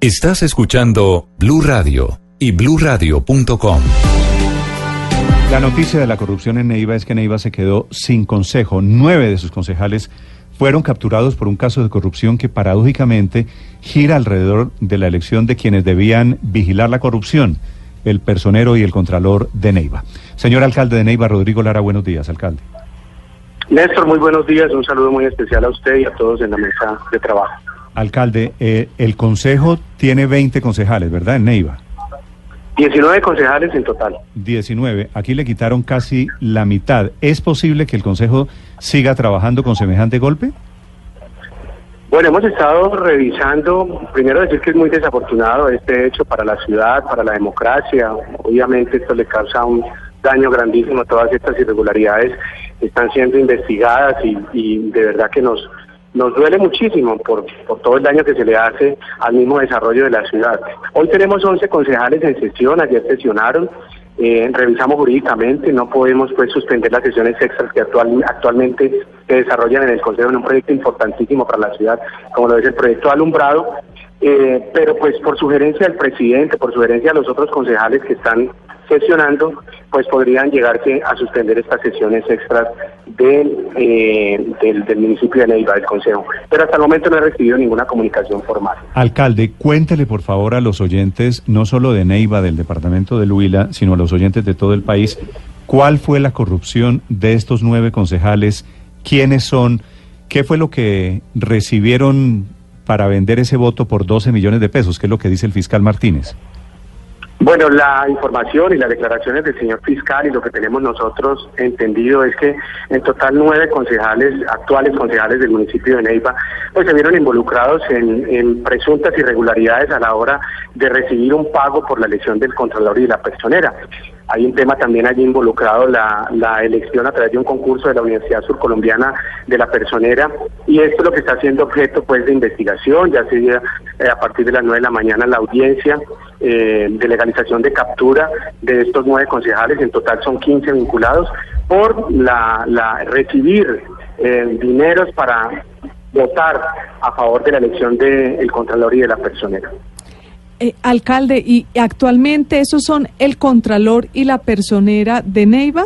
Estás escuchando Blue Radio y bluradio.com. La noticia de la corrupción en Neiva es que Neiva se quedó sin consejo. Nueve de sus concejales fueron capturados por un caso de corrupción que paradójicamente gira alrededor de la elección de quienes debían vigilar la corrupción, el personero y el contralor de Neiva. Señor alcalde de Neiva, Rodrigo Lara, buenos días, alcalde. Néstor, muy buenos días. Un saludo muy especial a usted y a todos en la mesa de trabajo. Alcalde, eh, el Consejo tiene 20 concejales, ¿verdad? En Neiva. 19 concejales en total. 19. Aquí le quitaron casi la mitad. ¿Es posible que el Consejo siga trabajando con semejante golpe? Bueno, hemos estado revisando, primero decir que es muy desafortunado este hecho para la ciudad, para la democracia. Obviamente esto le causa un daño grandísimo. Todas estas irregularidades están siendo investigadas y, y de verdad que nos nos duele muchísimo por, por todo el daño que se le hace al mismo desarrollo de la ciudad. Hoy tenemos 11 concejales en sesión, ayer sesionaron, eh, revisamos jurídicamente, no podemos pues suspender las sesiones extras que actual, actualmente se desarrollan en el Consejo en un proyecto importantísimo para la ciudad, como lo es el proyecto alumbrado, eh, pero pues por sugerencia del presidente, por sugerencia de los otros concejales que están sesionando, pues podrían llegarse a suspender estas sesiones extras eh, del, del, municipio de Neiva, del Consejo. Pero hasta el momento no he recibido ninguna comunicación formal. Alcalde, cuéntele por favor a los oyentes, no solo de Neiva, del departamento de Huila, sino a los oyentes de todo el país, cuál fue la corrupción de estos nueve concejales, quiénes son, qué fue lo que recibieron para vender ese voto por 12 millones de pesos, que es lo que dice el fiscal Martínez. Bueno, la información y las declaraciones del señor fiscal y lo que tenemos nosotros entendido es que en total nueve concejales, actuales concejales del municipio de Neiva, pues se vieron involucrados en, presuntas irregularidades a la hora de recibir un pago por la elección del controlador y de la personera. Hay un tema también allí involucrado, la, elección a través de un concurso de la Universidad Surcolombiana de la Personera, y esto es lo que está siendo objeto pues de investigación, ya sería eh, a partir de las nueve de la mañana la audiencia eh, de legalización de captura de estos nueve concejales, en total son 15 vinculados, por la, la recibir eh, dineros para votar a favor de la elección del Contralor y de la Personera. Eh, alcalde, ¿y actualmente esos son el Contralor y la Personera de Neiva?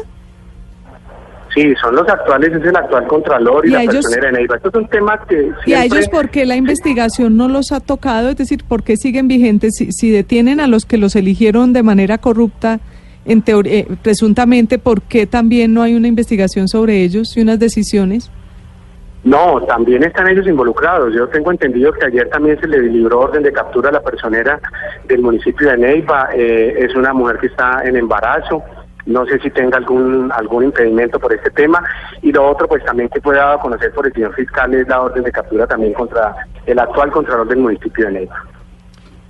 Sí, son los actuales, es el actual Contralor y, la Personera de Neiva. Esto es un tema que siempre... ¿Y a ellos por qué la investigación no los ha tocado? Es decir, ¿por qué siguen vigentes? Si, detienen a los que los eligieron de manera corrupta, en teoría, eh, presuntamente, ¿por qué también no hay una investigación sobre ellos y unas decisiones? No, también están ellos involucrados. Yo tengo entendido que ayer también se le libró orden de captura a la personera del municipio de Neiva. Eh, es una mujer que está en embarazo. No sé si tenga algún algún impedimento por este tema. Y lo otro, pues también que fue dado a conocer por el señor fiscal es la orden de captura también contra el actual contralor del municipio de Neiva.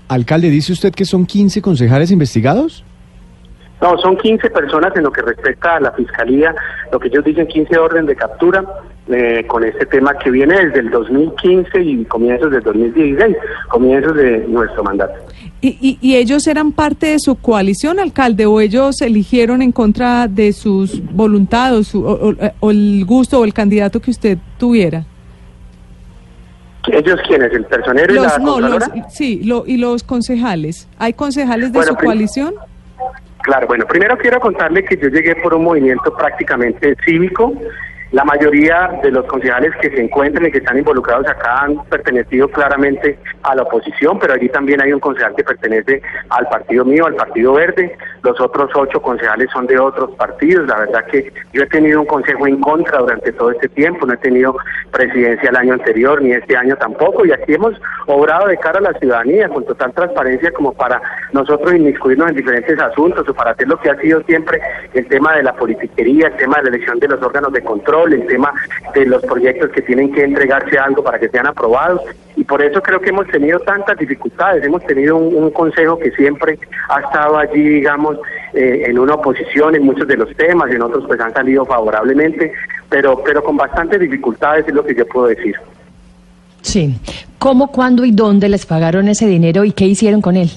Alcalde, ¿dice usted que son 15 concejales investigados? No, son 15 personas en lo que respecta a la fiscalía, lo que ellos dicen 15 orden de captura eh, con este tema que viene desde el 2015 y comienzos del 2016, comienzos de nuestro mandato. ¿Y, y, ellos eran parte de su coalición, alcalde, o ellos eligieron en contra de sus voluntades o, el gusto o el candidato que usted tuviera? ¿Ellos quiénes? ¿El personero y la no, Sí, lo, y los concejales. ¿Hay concejales de su coalición? Claro, bueno, primero quiero contarle que yo llegué por un movimiento prácticamente cívico la mayoría de los concejales que se encuentran y que están involucrados acá han pertenecido claramente a la oposición, pero allí también hay un concejal que pertenece al partido mío, al Partido Verde. Los otros ocho concejales son de otros partidos. La verdad que yo he tenido un consejo en contra durante todo este tiempo, no he tenido presidencia el año anterior ni este año tampoco. Y aquí hemos obrado de cara a la ciudadanía con total transparencia como para nosotros inmiscuirnos en diferentes asuntos o para hacer lo que ha sido siempre el tema de la politiquería, el tema de la elección de los órganos de control el tema de los proyectos que tienen que entregarse algo para que sean aprobados y por eso creo que hemos tenido tantas dificultades, hemos tenido un, consejo que siempre ha estado allí, digamos, eh, en una oposición en muchos de los temas, en otros pues han salido favorablemente, pero, pero con bastantes dificultades es lo que yo puedo decir. Sí. ¿Cómo, cuándo y dónde les pagaron ese dinero y qué hicieron con él?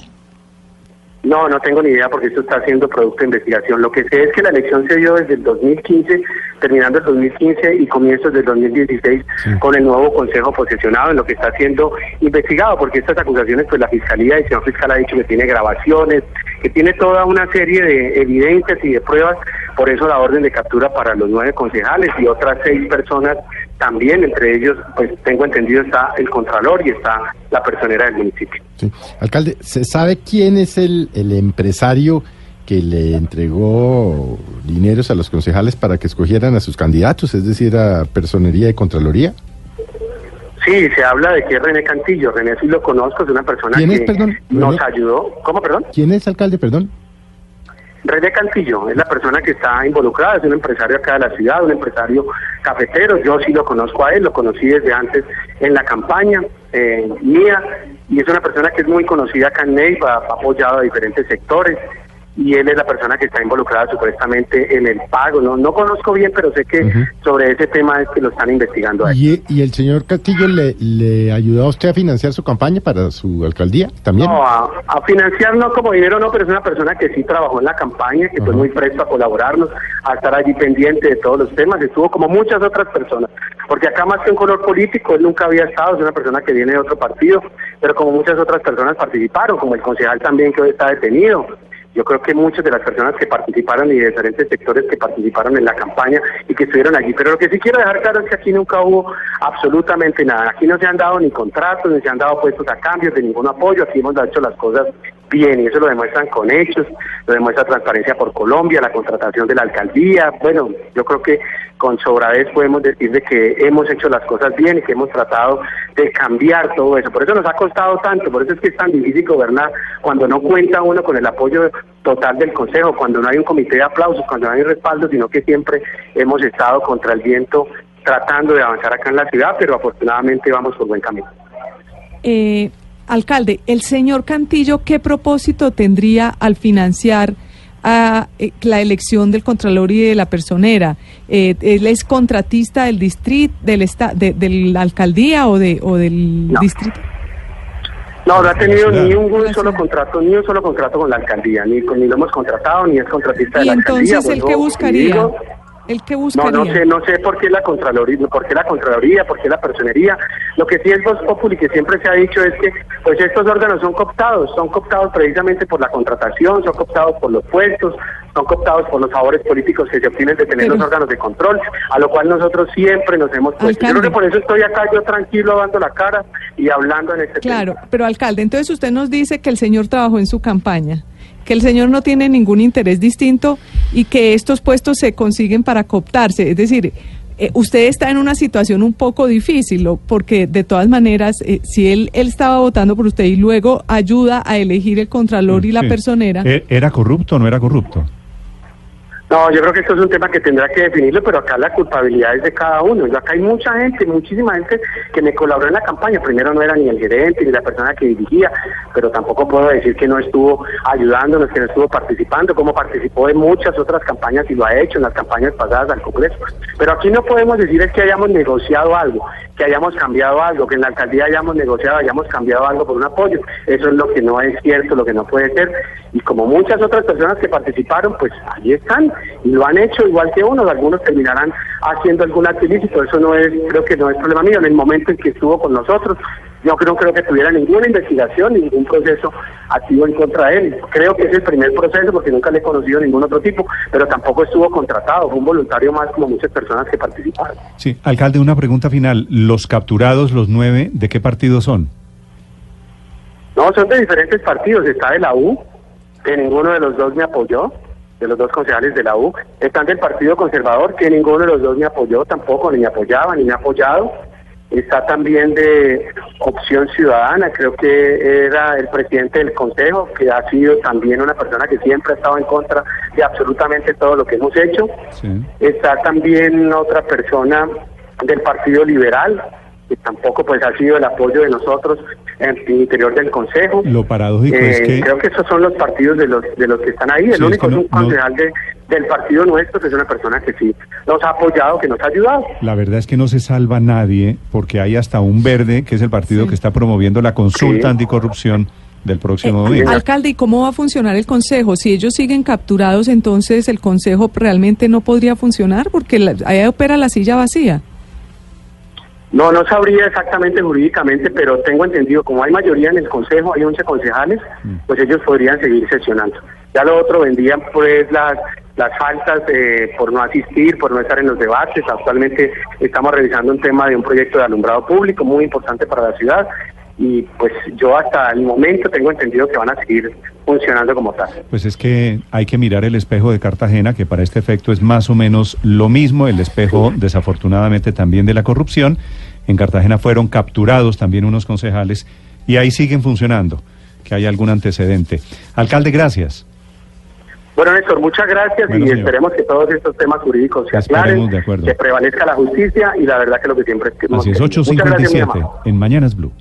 No, no tengo ni idea porque esto está siendo producto de investigación. Lo que sé es que la elección se dio desde el 2015, terminando el 2015 y comienzos del 2016 con el nuevo Consejo posesionado en lo que está siendo investigado, porque estas acusaciones, pues la Fiscalía y el señor fiscal ha dicho que tiene grabaciones, que tiene toda una serie de evidencias y de pruebas, por eso la orden de captura para los nueve concejales y otras seis personas también, entre ellos, pues tengo entendido está el Contralor y está la personera del municipio. Sí. Alcalde, ¿se sabe quién es el, el empresario que le entregó dineros a los concejales para que escogieran a sus candidatos, es decir, a Personería y Contraloría? Sí, se habla de que es René Cantillo. René sí lo conozco, es una persona ¿Quién es, que perdón? nos René. ayudó. ¿Cómo, perdón? ¿Quién es, alcalde, perdón? René Cantillo es la persona que está involucrada, es un empresario acá de la ciudad, un empresario cafetero. Yo sí lo conozco a él, lo conocí desde antes en la campaña eh, mía y es una persona que es muy conocida acá en Neiva, ha apoyado a diferentes sectores y él es la persona que está involucrada supuestamente en el pago. No, no conozco bien, pero sé que Ujú. sobre ese tema es que lo están investigando ahí. ¿Y, y el señor Castillo le, le ayudó a usted a financiar su campaña para su alcaldía también? No, a, a financiar no como dinero no, pero es una persona que sí trabajó en la campaña, que fue Ajá. muy presto a colaborarnos, a estar allí pendiente de todos los temas, estuvo como muchas otras personas, porque acá más que un color político, él nunca había estado, es una persona que viene de otro partido, pero como muchas otras personas participaron, como el concejal también que hoy está detenido. Yo creo que muchas de las personas que participaron y de diferentes sectores que participaron en la campaña y que estuvieron allí. Pero lo que sí quiero dejar claro es que aquí nunca hubo absolutamente nada. Aquí no se han dado ni contratos, ni se han dado puestos a cambios de ningún apoyo. Aquí hemos hecho las cosas bien y eso lo demuestran con hechos, lo demuestra Transparencia por Colombia, la contratación de la alcaldía. Bueno, yo creo que con sobradez podemos decir de que hemos hecho las cosas bien y que hemos tratado de cambiar todo eso. Por eso nos ha costado tanto, por eso es que es tan difícil gobernar cuando no cuenta uno con el apoyo total del Consejo, cuando no hay un comité de aplausos, cuando no hay respaldo, sino que siempre hemos estado contra el viento tratando de avanzar acá en la ciudad, pero afortunadamente vamos por buen camino. Eh, alcalde, el señor Cantillo, ¿qué propósito tendría al financiar a, eh, la elección del Contralor y de la Personera? Eh, ¿Él es contratista del distrito, del esta, de, de la alcaldía o, de, o del No. distrito? No, no ha tenido ni un, solo contrato, ni un solo contrato con la alcaldía, ni, con- ni lo hemos contratado, ni es contratista de Y la alcaldía. entonces, ¿el vuelvo qué y buscaría? digo, ¿El qué No, buscaría? no sé, no sé por qué la Contraloría, por qué la Contraloría, por qué la Personería. Lo que sí es Voz Populi, que siempre se ha dicho es que pues estos órganos son cooptados, son cooptados precisamente por la contratación, son cooptados por los puestos, son cooptados por los favores políticos que se obtienen de tener Pero- los órganos de control, a lo cual nosotros siempre nos hemos puesto. Yo creo Alcalde. que por eso estoy acá yo tranquilo dando la cara y hablando en este tema. Claro, pero alcalde, entonces usted nos dice que el señor trabajó en su campaña, que el señor no tiene ningún interés distinto y que estos puestos se consiguen para cooptarse. Es decir, eh, usted está en una situación un poco difícil, porque de todas maneras, eh, si él, él estaba votando por usted y luego ayuda a elegir el contralor y la personera, ¿E- ¿Era corrupto o no era corrupto? No, yo creo que esto es un tema que tendrá que definirlo, pero acá la culpabilidad es de cada uno. Yo acá hay mucha gente, muchísima gente que me colaboró en la campaña. Primero no era ni el gerente ni la persona que dirigía, pero tampoco puedo decir que no estuvo ayudándonos, que no estuvo participando, como participó en muchas otras campañas y lo ha hecho en las campañas pasadas al Congreso. Pero aquí no podemos decir es que hayamos negociado algo, que hayamos cambiado algo, que en la alcaldía hayamos negociado, hayamos cambiado algo por un apoyo. Eso es lo que no es cierto, lo que no puede ser. Y como muchas otras personas que participaron, pues ahí están y lo han hecho igual que unos. Algunos terminarán haciendo algún acto ilícito. Eso no es, creo que no es problema mío. En el momento en que estuvo con nosotros, yo no creo que tuviera ninguna investigación, ningún proceso activo en contra de él. Creo que es el primer proceso porque nunca le he conocido ningún otro tipo, pero tampoco estuvo contratado. Fue un voluntario más como muchas personas que participaron. Sí, alcalde, una pregunta final. ¿Los capturados, los nueve, de qué partido son? No, son de diferentes partidos. Está de la U, que ninguno de los dos me apoyó, de los dos concejales de la U. Están del Partido Conservador, que ninguno de los dos me apoyó tampoco, ni me apoyaba, ni me ha apoyado. Está también de Opción Ciudadana, creo que era el presidente del Consejo, que ha sido también una persona que siempre ha estado en contra de absolutamente todo lo que hemos hecho. Sí. Está también otra persona del Partido Liberal, que tampoco pues ha sido el apoyo de nosotros en el interior del Consejo. Lo paradójico es Eh, que... Creo que esos son los partidos de los de los que están ahí. El Sí, es único que es no- un concejal de, del partido nuestro, que es una persona que sí nos ha apoyado, que nos ha ayudado. La verdad es que no se salva nadie porque hay hasta un verde, que es el partido Sí. que está promoviendo la consulta Sí. anticorrupción del próximo Eh, domingo. alcalde, ¿y cómo va a funcionar el consejo? Si ellos siguen capturados, entonces el consejo realmente no podría funcionar porque la- ahí opera la silla vacía. No, no sabría exactamente jurídicamente, pero tengo entendido, como hay mayoría en el Consejo, hay 11 concejales, pues ellos podrían seguir sesionando. Ya lo otro vendrían pues las las faltas eh, por no asistir, por no estar en los debates. Actualmente estamos revisando un tema de un proyecto de alumbrado público muy importante para la ciudad y pues yo hasta el momento tengo entendido que van a seguir funcionando como tal. Pues es que hay que mirar el espejo de Cartagena, que para este efecto es más o menos lo mismo, el espejo desafortunadamente también de la corrupción. En Cartagena fueron capturados también unos concejales y ahí siguen funcionando, que hay algún antecedente. Alcalde, gracias. Bueno, Néstor, muchas gracias Bueno, y señor. esperemos que todos estos temas jurídicos se aclaren, que prevalezca la justicia y la verdad que lo que siempre Así es, querido. Muchas gracias, mi 8.57 amado. en Mañanas. Blue